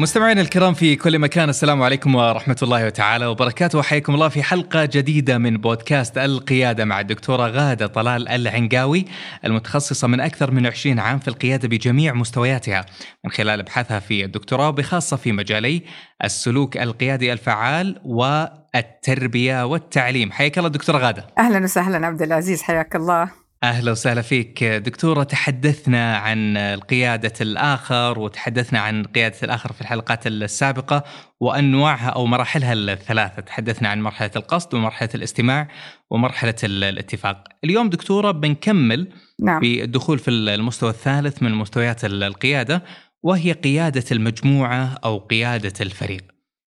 مستمعينا الكرام في كل مكان السلام عليكم ورحمة الله تعالى وبركاته. وحياكم الله في حلقة جديدة من بودكاست القيادة مع الدكتورة غادة طلال العنقاوي المتخصصة من أكثر من 20 عام في القيادة بجميع مستوياتها من خلال أبحاثها في الدكتوراه وبخاصة في مجالي السلوك القيادي الفعال والتربية والتعليم. حياك الله دكتورة غادة. أهلا وسهلا عبد العزيز حياك الله. أهلا وسهلا فيك. دكتورة تحدثنا عن قياده الآخر وتحدثنا عن قيادة الآخر في الحلقات السابقة وأنواعها أو مراحلها الثلاثة. تحدثنا عن مرحلة القصد ومرحلة الاستماع ومرحلة الاتفاق. اليوم دكتورة بنكمل نعم. بالدخول في المستوى الثالث من مستويات القيادة وهي قيادة المجموعة أو قيادة الفريق.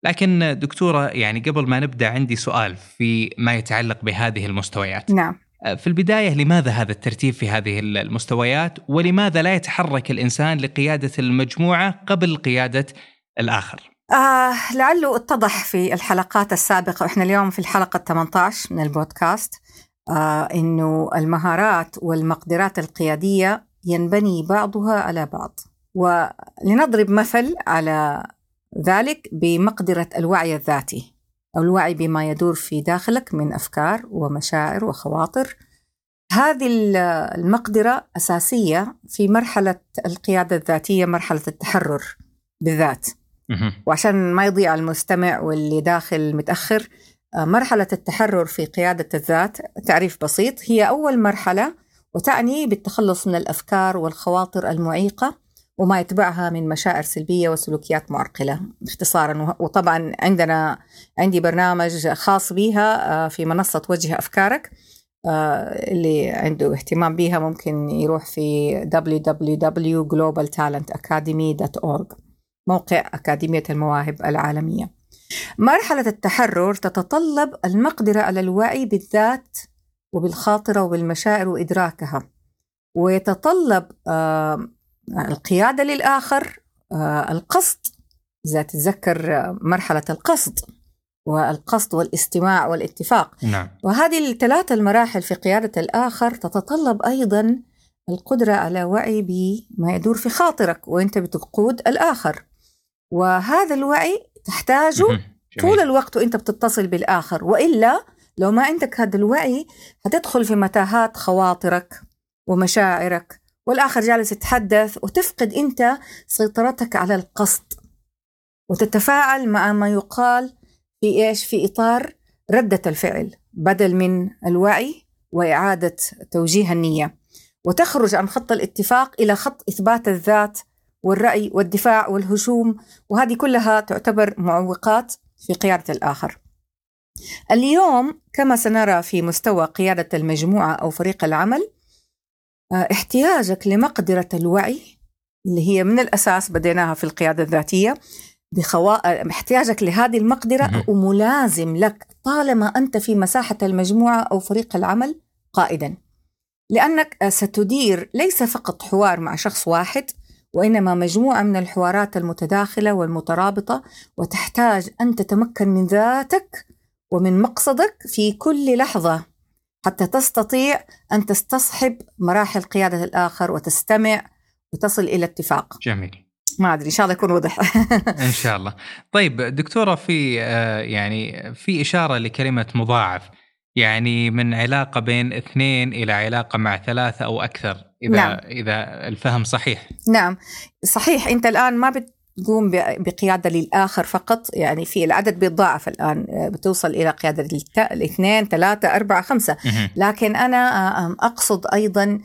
لكن دكتورة يعني قبل ما نبدأ عندي سؤال في ما يتعلق بهذه المستويات. نعم. في البداية لماذا هذا الترتيب في هذه المستويات؟ ولماذا لا يتحرك الإنسان لقيادة المجموعة قبل قيادة الآخر؟ آه لعله اتضح في الحلقات السابقة وإحنا اليوم في الحلقة 18 من البودكاست آه إنه المهارات والمقدرات القيادية ينبني بعضها على بعض. ولنضرب مثل على ذلك بمقدرة الوعي الذاتي. أو الوعي بما يدور في داخلك من أفكار ومشاعر وخواطر. هذه المقدرة أساسية في مرحلة القيادة الذاتية مرحلة التحرر بالذات. وعشان ما يضيع المستمع واللي داخل متأخر مرحلة التحرر في قيادة الذات تعريف بسيط هي أول مرحلة وتعني بالتخلص من الأفكار والخواطر المعيقة وما يتبعها من مشاعر سلبية وسلوكيات معرقلة. اختصارا وطبعا عندنا عندي برنامج خاص بها في منصة وجه أفكارك اللي عنده اهتمام بها ممكن يروح في www.globaltalentacademy.org موقع أكاديمية المواهب العالمية. مرحلة التحرر تتطلب المقدرة على الوعي بالذات وبالخاطرة وبالمشاعر وإدراكها ويتطلب القيادة للآخر القصد إذا تتذكر مرحلة القصد والقصد والاستماع والاتفاق. نعم. وهذه الثلاث المراحل في قيادة الآخر تتطلب أيضا القدرة على وعي بما يدور في خاطرك وأنت بتقود الآخر. وهذا الوعي تحتاجه طول الوقت وأنت بتتصل بالآخر. وإلا لو ما عندك هذا الوعي هتدخل في متاهات خواطرك ومشاعرك. والآخر جالس يتحدث وتفقد أنت سيطرتك على القصد. وتتفاعل مع ما يقال في إيش؟ في إطار ردة الفعل بدل من الوعي وإعادة توجيه النية. وتخرج عن خط الاتفاق إلى خط إثبات الذات والرأي والدفاع والهجوم وهذه كلها تعتبر معوقات في قيادة الآخر. اليوم كما سنرى في مستوى قيادة المجموعة أو فريق العمل احتياجك لمقدرة الوعي اللي هي من الأساس بديناها في القيادة الذاتية بخوا... احتياجك لهذه المقدرة وملازم لك طالما أنت في مساحة المجموعة أو فريق العمل قائدا. لأنك ستدير ليس فقط حوار مع شخص واحد وإنما مجموعة من الحوارات المتداخلة والمترابطة وتحتاج أن تتمكن من ذاتك ومن مقصدك في كل لحظة. حتى تستطيع أن تستصحب مراحل قيادة الآخر وتستمع وتصل إلى اتفاق. جميل. ما أدري إن شاء الله يكون وضح إن شاء الله. طيب دكتورة في يعني في إشارة لكلمة مضاعف يعني من علاقة بين اثنين إلى علاقة مع ثلاثة أو أكثر إذا نعم. إذا الفهم صحيح. نعم. صحيح أنت الآن ما بت تقوم بقيادة للآخر فقط. يعني في العدد بيتضاعف الآن بتوصل إلى قيادة الاثنين ثلاثة أربعة خمسة. لكن أنا أقصد أيضا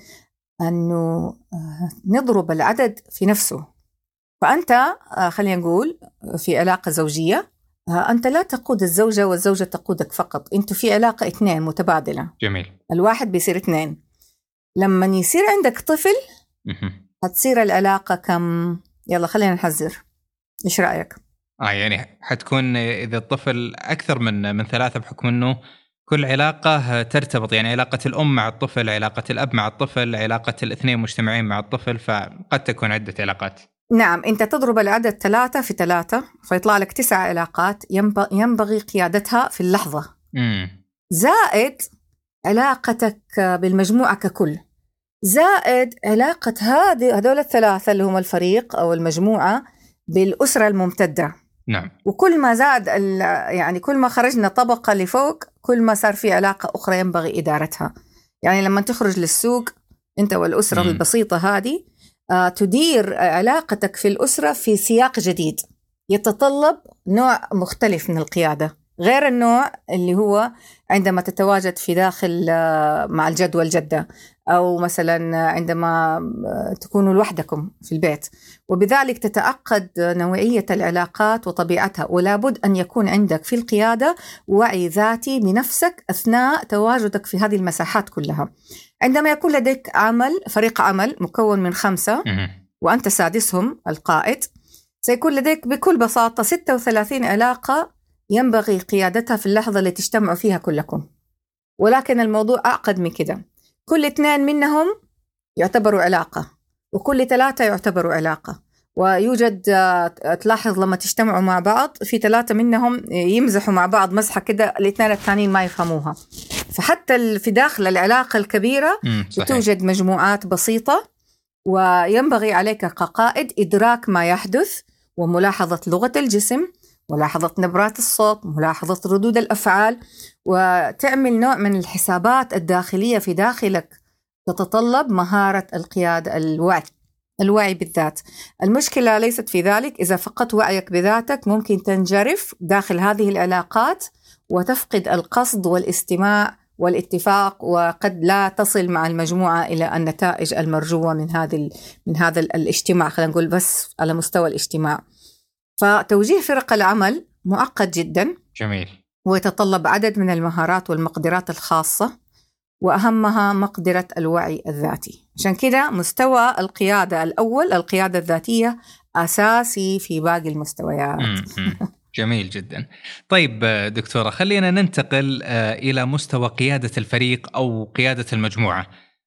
أنه نضرب العدد في نفسه. فأنت خلينا نقول في علاقة زوجية أنت لا تقود الزوجة والزوجة تقودك فقط. أنتوا في علاقة اثنين متبادلة. جميل. الواحد بيصير اثنين. لما يصير عندك طفل هتصير العلاقة كم؟ يلا خلينا نحذر. إيش رأيك؟ آه يعني حتكون إذا الطفل أكثر من من ثلاثة بحكم إنه كل علاقة ترتبط يعني علاقة الأم مع الطفل علاقة الأب مع الطفل علاقة الاثنين مجتمعين مع الطفل فقد تكون عدة علاقات. نعم أنت تضرب العدد ثلاثة في ثلاثة فيطلع لك تسع علاقات ينبغي قيادتها في اللحظة. مم. زائد علاقتك بالمجموعة ككل. زائد علاقة هذه هذول الثلاثة اللي هم الفريق أو المجموعة بالأسرة الممتدة. نعم. وكل ما زاد يعني كل ما خرجنا طبقة لفوق كل ما صار في علاقة أخرى ينبغي إدارتها. يعني لما تخرج للسوق أنت والأسرة م. البسيطة هذه آه تدير علاقتك في الأسرة في سياق جديد. يتطلب نوع مختلف من القيادة. غير النوع اللي هو عندما تتواجد في داخل آه، مع الجد والجدة أو مثلا عندما آه، تكونوا لوحدكم في البيت. وبذلك تتعقد نوعية العلاقات وطبيعتها. ولا بد أن يكون عندك في القيادة وعي ذاتي بنفسك أثناء تواجدك في هذه المساحات كلها. عندما يكون لديك عمل فريق عمل مكون من خمسة وأنت سادسهم القائد سيكون لديك بكل بساطة 36 علاقة ينبغي قيادتها في اللحظة اللي تجتمعوا فيها كلكم. ولكن الموضوع أعقد من كده. كل اثنين منهم يعتبروا علاقة وكل ثلاثة يعتبروا علاقة. ويوجد آه، تلاحظ لما تجتمعوا مع بعض في ثلاثة منهم يمزحوا مع بعض مزحة كده الاثنين الثانيين ما يفهموها. فحتى في داخل العلاقة الكبيرة توجد مجموعات بسيطة وينبغي عليك كقائد إدراك ما يحدث وملاحظة لغة الجسم ملاحظة نبرات الصوت ملاحظة ردود الأفعال وتعمل نوع من الحسابات الداخلية في داخلك تتطلب مهارة القيادة الوعي الوعي بالذات. المشكلة ليست في ذلك إذا فقدت وعيك بذاتك ممكن تنجرف داخل هذه العلاقات وتفقد القصد والاستماع والاتفاق وقد لا تصل مع المجموعة إلى النتائج المرجوة من هذا من هذا الاجتماع. خلينا نقول بس على مستوى الاجتماع. فتوجيه فرق العمل معقد جدا. جميل. ويتطلب عدد من المهارات والمقدرات الخاصة وأهمها مقدرة الوعي الذاتي. عشان كده مستوى القيادة الأول القيادة الذاتية أساسي في باقي المستويات. جميل جدا. طيب دكتورة خلينا ننتقل آه، إلى مستوى قيادة الفريق أو قيادة المجموعة.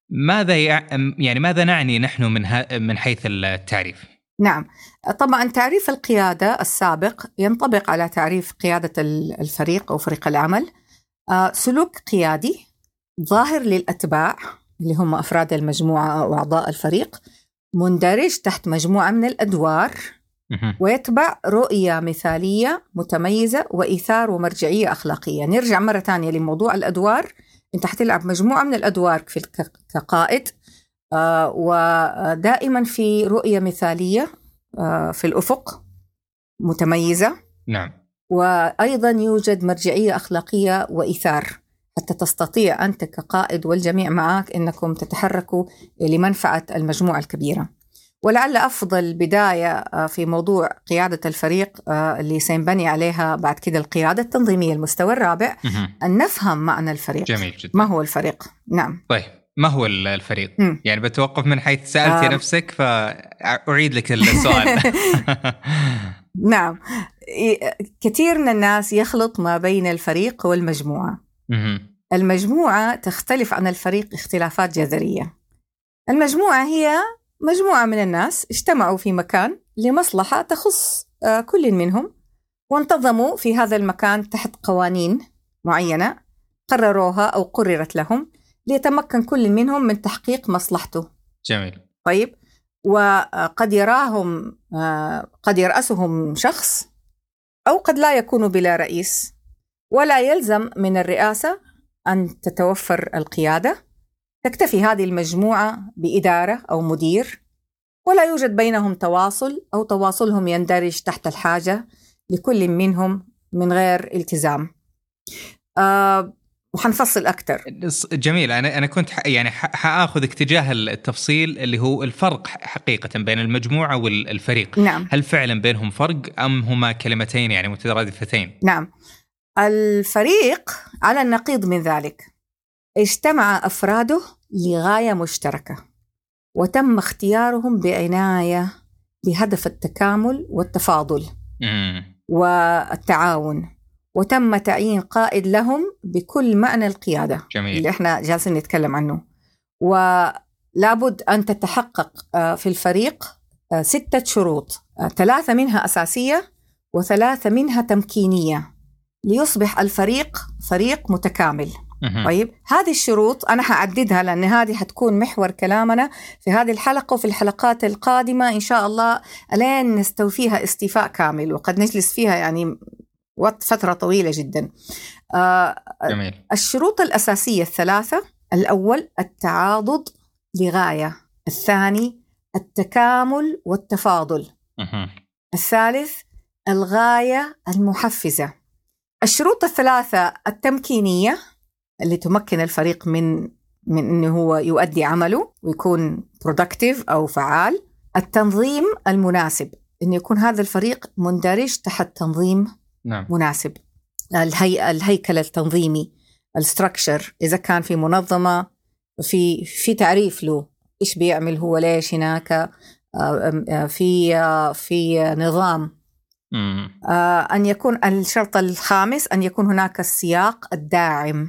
ماذا يعني ماذا نعني نحن من من حيث التعريف؟ نعم. طبعا تعريف القيادة السابق ينطبق على تعريف قيادة الفريق أو فريق العمل. آه، سلوك قيادي ظاهر للأتباع اللي هم أفراد المجموعة أو أعضاء الفريق مندرج تحت مجموعة من الأدوار ويتبع رؤية مثالية متميزة وإيثار ومرجعية أخلاقية. نرجع مرة ثانية لموضوع الأدوار. أنت حتلعب مجموعة من الأدوار في كقائد. ودائما في رؤية مثالية آه، في الأفق متميزة. نعم. وأيضا يوجد مرجعية أخلاقية وإيثار حتى تستطيع أنت كقائد والجميع معك أنكم تتحركوا لمنفعة المجموعة الكبيرة. ولعل أفضل بداية آه، في موضوع قيادة الفريق اللي سينبني عليها بعد كده القيادة التنظيمية المستوى الرابع أن نفهم معنى الفريق. جميل جدا. ما هو الفريق؟ نعم. طيب. ما هو الفريق؟ م. يعني بتوقف من حيث سألتي آه. نفسك فأعيد لك السؤال نعم كثير من الناس يخلط ما بين الفريق والمجموعة م. المجموعة تختلف عن الفريق اختلافات جذرية المجموعة هي مجموعة من الناس اجتمعوا في مكان لمصلحة تخص آه، كل منهم وانتظموا في هذا المكان تحت قوانين معينة قرروها أو قررت لهم ليتمكن كل منهم من تحقيق مصلحته. جميل. طيب. وقد يراهم آه، قد يرأسهم شخص أو قد لا يكون بلا رئيس. ولا يلزم من الرئاسة أن تتوفر القيادة. تكتفي هذه المجموعة بإدارة أو مدير. ولا يوجد بينهم تواصل أو تواصلهم يندرج تحت الحاجة لكل منهم من غير التزام. آه وحنفصل أكثر جميل. أنا أنا كنت يعني حاخذ اتجاه التفصيل اللي هو الفرق حقيقة بين المجموعة والفريق. نعم. هل فعلا بينهم فرق أم هما كلمتين يعني مترادفتين؟ نعم. الفريق على النقيض من ذلك. اجتمع أفراده لغاية مشتركة وتم اختيارهم بعناية بهدف التكامل والتفاضل مم. والتعاون. وتم تعيين قائد لهم بكل معنى القيادة جميل. اللي إحنا جالسين نتكلم عنه. ولابد أن تتحقق آه، في الفريق آه، ستة شروط آه، ثلاثة منها أساسية وثلاثة منها تمكينية ليصبح الفريق فريق متكامل. طيب هذه الشروط أنا حعددها لأن هذه حتكون محور كلامنا في هذه الحلقة وفي الحلقات القادمة إن شاء الله ألين نستوفيها استيفاء كامل وقد نجلس فيها يعني فترة طويلة جدا. آه جميل. الشروط الأساسية الثلاثة الأول التعاضد لغاية الثاني التكامل والتفاضل. الثالث الغاية المحفزة. الشروط الثلاثة التمكينية اللي تمكن الفريق من من إنه هو يؤدي عمله ويكون productive أو فعال. التنظيم المناسب إنه يكون هذا الفريق مندرج تحت تنظيم نعم. مناسب. الهيئة الهيكل التنظيمي ال structure إذا كان في منظمة في في تعريف له إيش بيعمل هو ليش هناك آه، آه، في آه، في نظام. مم. أن يكون الشرط الخامس أن يكون هناك السياق الداعم.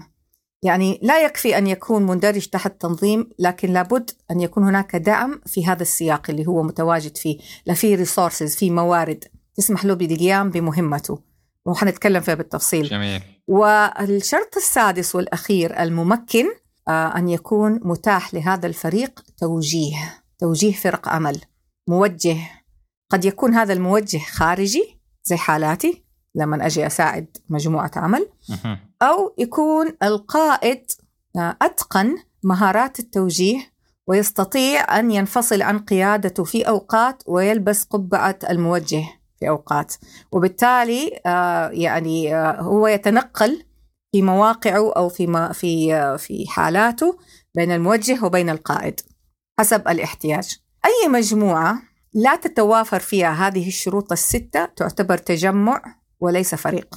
يعني لا يكفي أن يكون مندرج تحت تنظيم لكن لابد أن يكون هناك دعم في هذا السياق اللي هو متواجد فيه. لا في resources في موارد تسمح له بالقيام بمهمته. وحنتكلم فيها بالتفصيل. جميل. والشرط السادس والأخير الممكن آه، أن يكون متاح لهذا الفريق توجيه توجيه فرق عمل موجه قد يكون هذا الموجه خارجي زي حالاتي لما أجي أساعد مجموعة عمل. أو يكون القائد آه، أتقن مهارات التوجيه ويستطيع أن ينفصل عن قيادته في أوقات ويلبس قبعة الموجه. في أوقات. وبالتالي آه، يعني آه، هو يتنقل في مواقعه أو في ما- في آه، في حالاته بين الموجه وبين القائد حسب الاحتياج. أي مجموعة لا تتوافر فيها هذه الشروط الستة تعتبر تجمع وليس فريق.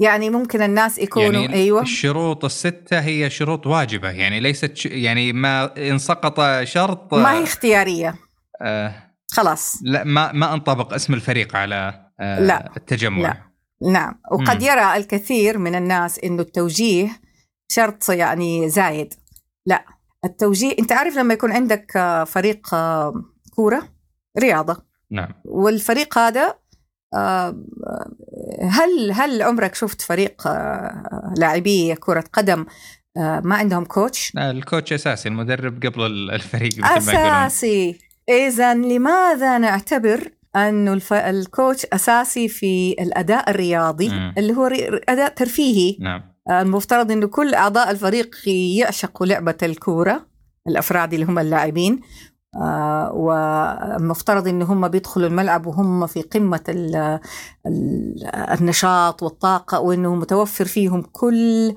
يعني ممكن الناس يكونوا يعني أيوه. الشروط الستة هي شروط واجبة. يعني ليست ش... يعني ما إن سقط شرط ما هي اختيارية. آه خلاص. لا ما ما أنطبق اسم الفريق على آه لا. التجمع. لا. نعم. وقد مم. يرى الكثير من الناس إنه التوجيه شرط يعني زايد. لا. التوجيه أنت عارف لما يكون عندك آه، فريق آه، كورة؟ رياضة. نعم. والفريق هذا هل هل عمرك شفت فريق لاعبي كرة قدم ما عندهم كوتش؟ الكوتش أساسي المدرب قبل ال- الفريق أساسي. إذا لماذا نعتبر أنه الف... الكوتش أساسي في الأداء الرياضي؟ مم. اللي هو ري... أداء ترفيهي. نعم. المفترض أنه كل أعضاء الفريق يعشقوا لعبة الكورة الأفراد اللي هم اللاعبين. آه، والمفترض أنه هم بيدخلوا الملعب وهم في قمة ال... ال... النشاط والطاقة وأنه متوفر فيهم كل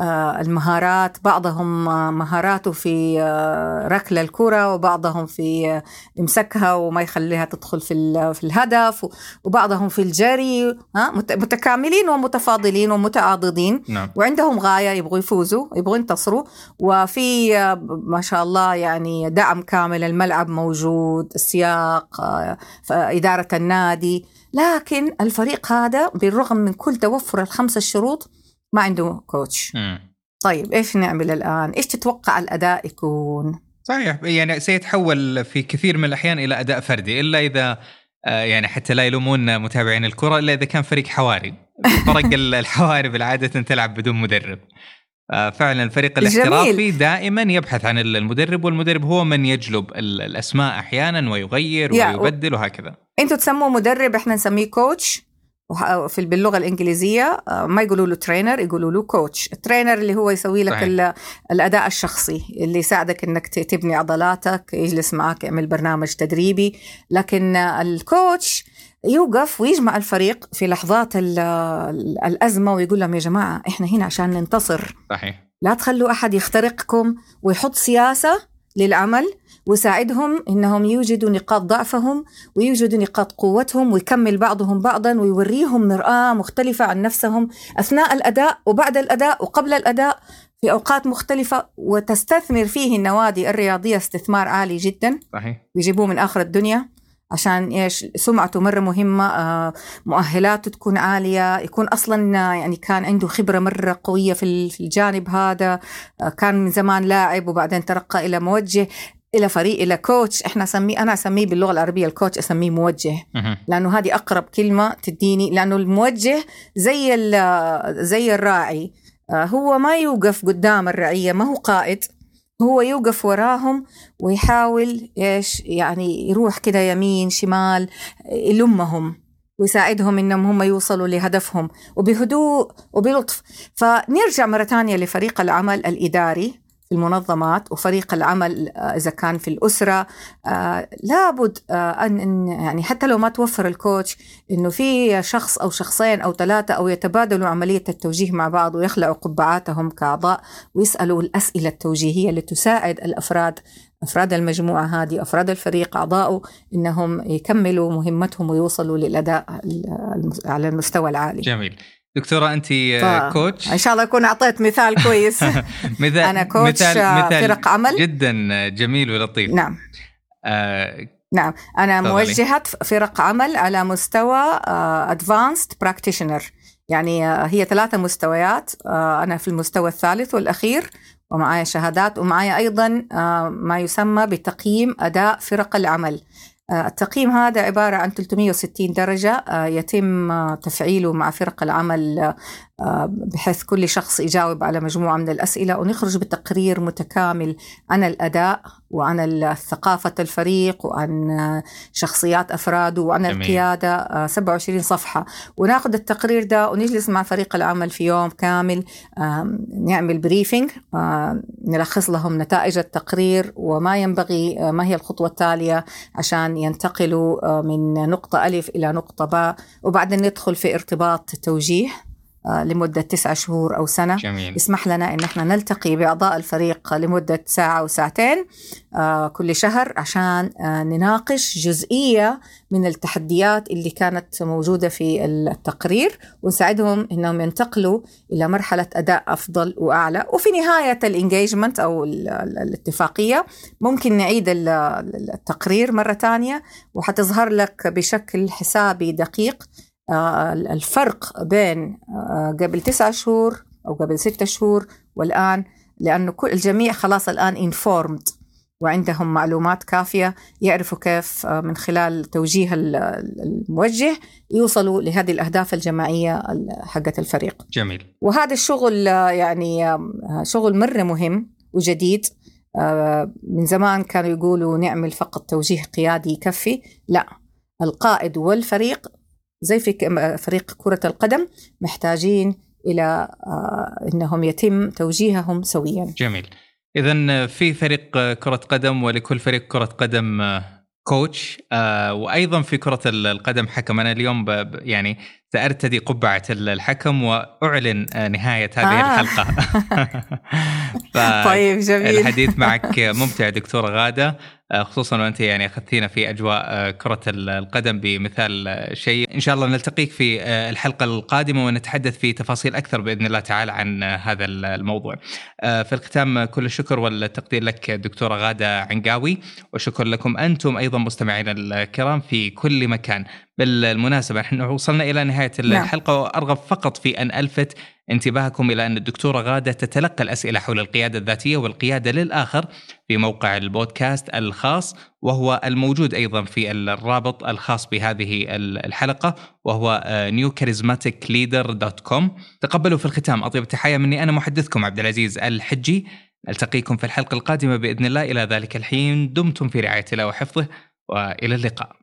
المهارات. بعضهم آه، مهاراته في آه، ركل الكرة وبعضهم في آه، يمسكها وما يخليها تدخل في في الهدف وبعضهم في الجري متكاملين ومتفاضلين ومتعاضدين. نعم. وعندهم غاية يبغوا يفوزوا يبغوا ينتصروا. وفي آه، ما شاء الله يعني دعم كامل الملعب موجود السياق آه، إدارة النادي. لكن الفريق هذا بالرغم من كل توفر الخمسة الشروط ما عنده كوتش مم. طيب إيش نعمل الآن؟ إيش تتوقع الأداء يكون؟ صحيح يعني سيتحول في كثير من الأحيان إلى أداء فردي إلا إذا آه، يعني حتى لا يلومون متابعين الكرة إلا إذا كان فريق حواري. فرق ال- الحواري بالعادة تلعب بدون مدرب. آه، فعلا الفريق جميل. الاحترافي دائما يبحث عن المدرب والمدرب هو من يجلب ال- الأسماء أحيانا ويغير ويبدل وهكذا. أنتوا تسموه مدرب إحنا نسميه كوتش في باللغة الإنجليزية آه، ما يقولوا له trainer يقولوا له coach ال trainer اللي هو يسوي لك صحيح. ال- الأداء الشخصي اللي يساعدك إنك تبني عضلاتك يجلس معك يعمل برنامج تدريبي. لكن ال coach يوقف ويجمع الفريق في لحظات ال- ال- الأزمة ويقول لهم يا جماعة إحنا هنا عشان ننتصر. صحيح. لا تخلوا أحد يخترقكم ويحط سياسة للعمل ويساعدهم إنهم يوجدوا نقاط ضعفهم ويوجدوا نقاط قوتهم ويكمل بعضهم بعضا ويوريهم مرآة مختلفة عن نفسهم أثناء الأداء وبعد الأداء وقبل الأداء في أوقات مختلفة. وتستثمر فيه النوادي الرياضية استثمار عالي جدا. صحيح. ويجيبوه من آخر الدنيا. عشان إيش؟ سمعته مرة مهمة آه، مؤهلاته تكون عالية يكون أصلا يعني كان عنده خبرة مرة قوية في الجانب هذا آه، كان من زمان لاعب وبعدين ترقى إلى موجه إلى فريق إلى كوتش. إحنا أسميه أنا أسميه باللغة العربية الكوتش أسميه موجه. لأنه هذه أقرب كلمة تديني لأنه الموجه زي زي الراعي. آه، هو ما يوقف قدام الرعية ما هو قائد. هو يوقف وراهم ويحاول إيش يعني يروح كده يمين شمال يلمهم ويساعدهم إنهم هم يوصلوا لهدفهم وبهدوء وبلطف. فنرجع مرة ثانية لفريق العمل الإداري. المنظمات وفريق العمل آه، إذا كان في الأسرة آه، لابد آه، ان يعني حتى لو ما توفر الكوتش إنه في شخص أو شخصين أو ثلاثة أو يتبادلوا عملية التوجيه مع بعض ويخلعوا قبعاتهم كأعضاء ويسألوا الأسئلة التوجيهية اللي تساعد الأفراد أفراد المجموعة هذه أفراد الفريق اعضائه إنهم يكملوا مهمتهم ويوصلوا للأداء على المستوى العالي. جميل. دكتورة أنت coach إن شاء الله اكون أعطيت مثال كويس. مثال أنا coach مثال آه، مثال فرق عمل جدا جميل ولطيف. نعم. آه نعم. أنا. موجهة فرق عمل على مستوى advanced آه practitioner يعني آه هي ثلاثة مستويات. آه أنا في المستوى الثالث والأخير ومعايا شهادات ومعايا أيضا آه ما يسمى بتقييم أداء فرق العمل. آه، التقييم هذا عبارة عن 360 درجة آه، يتم آه، تفعيله مع فرق العمل بحيث كل شخص يجاوب على مجموعة من الأسئلة ونخرج بتقرير متكامل. عن الأداء وعن ثقافة الفريق وعن شخصيات أفراده وعن جميل. القيادة 27 صفحة. وناخذ التقرير ده ونجلس مع فريق العمل في يوم كامل نعمل بريفنج نلخص لهم نتائج التقرير وما ينبغي ما هي الخطوة التالية عشان ينتقلوا من نقطة ألف إلى نقطة باء. وبعدين ندخل في ارتباط توجيه. آه، لمدة تسعة شهور أو سنة جميل. يسمح لنا أن إحنا نلتقي بأعضاء الفريق لمدة ساعة أو ساعتين آه، كل شهر عشان آه، نناقش جزئية من التحديات اللي كانت موجودة في التقرير ونساعدهم أنهم ينتقلوا إلى مرحلة أداء أفضل وأعلى وفي نهاية الانجيجمنت أو الاتفاقية ممكن نعيد التقرير مرة تانية وحتظهر لك بشكل حسابي دقيق آه، الفرق بين آه، قبل تسعة شهور أو قبل ستة شهور والآن لأنه كل الجميع خلاص الآن انفورمد وعندهم معلومات كافية يعرفوا كيف آه، من خلال توجيه الموجه يوصلوا لهذه الأهداف الجماعية حقت الفريق. جميل. وهذا الشغل يعني شغل مرة مهم وجديد. من زمان كانوا يقولوا نعمل فقط توجيه قيادي يكفي لا. القائد والفريق زي في فريق كرة القدم محتاجين إلى آه، أنهم يتم توجيههم سويا. جميل. إذا في فريق كرة قدم ولكل فريق كرة قدم آه، كوتش آه وأيضا في كرة القدم حكم أنا اليوم يعني سأرتدي قبعة الحكم وأعلن آه نهاية هذه آه. الحلقة. طيب جميل. الحديث معك ممتع دكتورة غادة آه، خصوصا وأنت يعني أخذتينا في أجواء آه، كرة القدم بمثال شيء. إن شاء الله نلتقيك في الحلقة القادمة ونتحدث في تفاصيل أكثر بإذن الله تعالى عن هذا الموضوع. في الختام كل الشكر والتقدير لك دكتورة غادة عنقاوي وشكر لكم أنتم أيضا مستمعينا الكرام في كل مكان. بالمناسبة إحنا وصلنا إلى نهاية نعم. الحلقة وأرغب فقط في أن ألفت انتباهكم إلى أن الدكتورة غادة تتلقى الأسئلة حول القيادة الذاتية والقيادة للآخر في موقع البودكاست الخاص وهو الموجود أيضا في الرابط الخاص بهذه الحلقة وهو newcharismaticleader.com تقبلوا في الختام أطيب التحية مني أنا محدثكم عبد العزيز الحجي. نلتقيكم في الحلقة القادمة بإذن الله. إلى ذلك الحين دمتم في رعاية الله وحفظه وإلى اللقاء.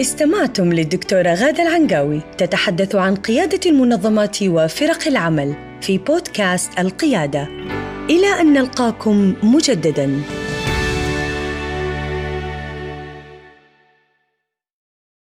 استمعتم للدكتورة غادة العنقاوي تتحدث عن قيادة المنظمات وفرق العمل في بودكاست القيادة. إلى أن نلقاكم مجدداً.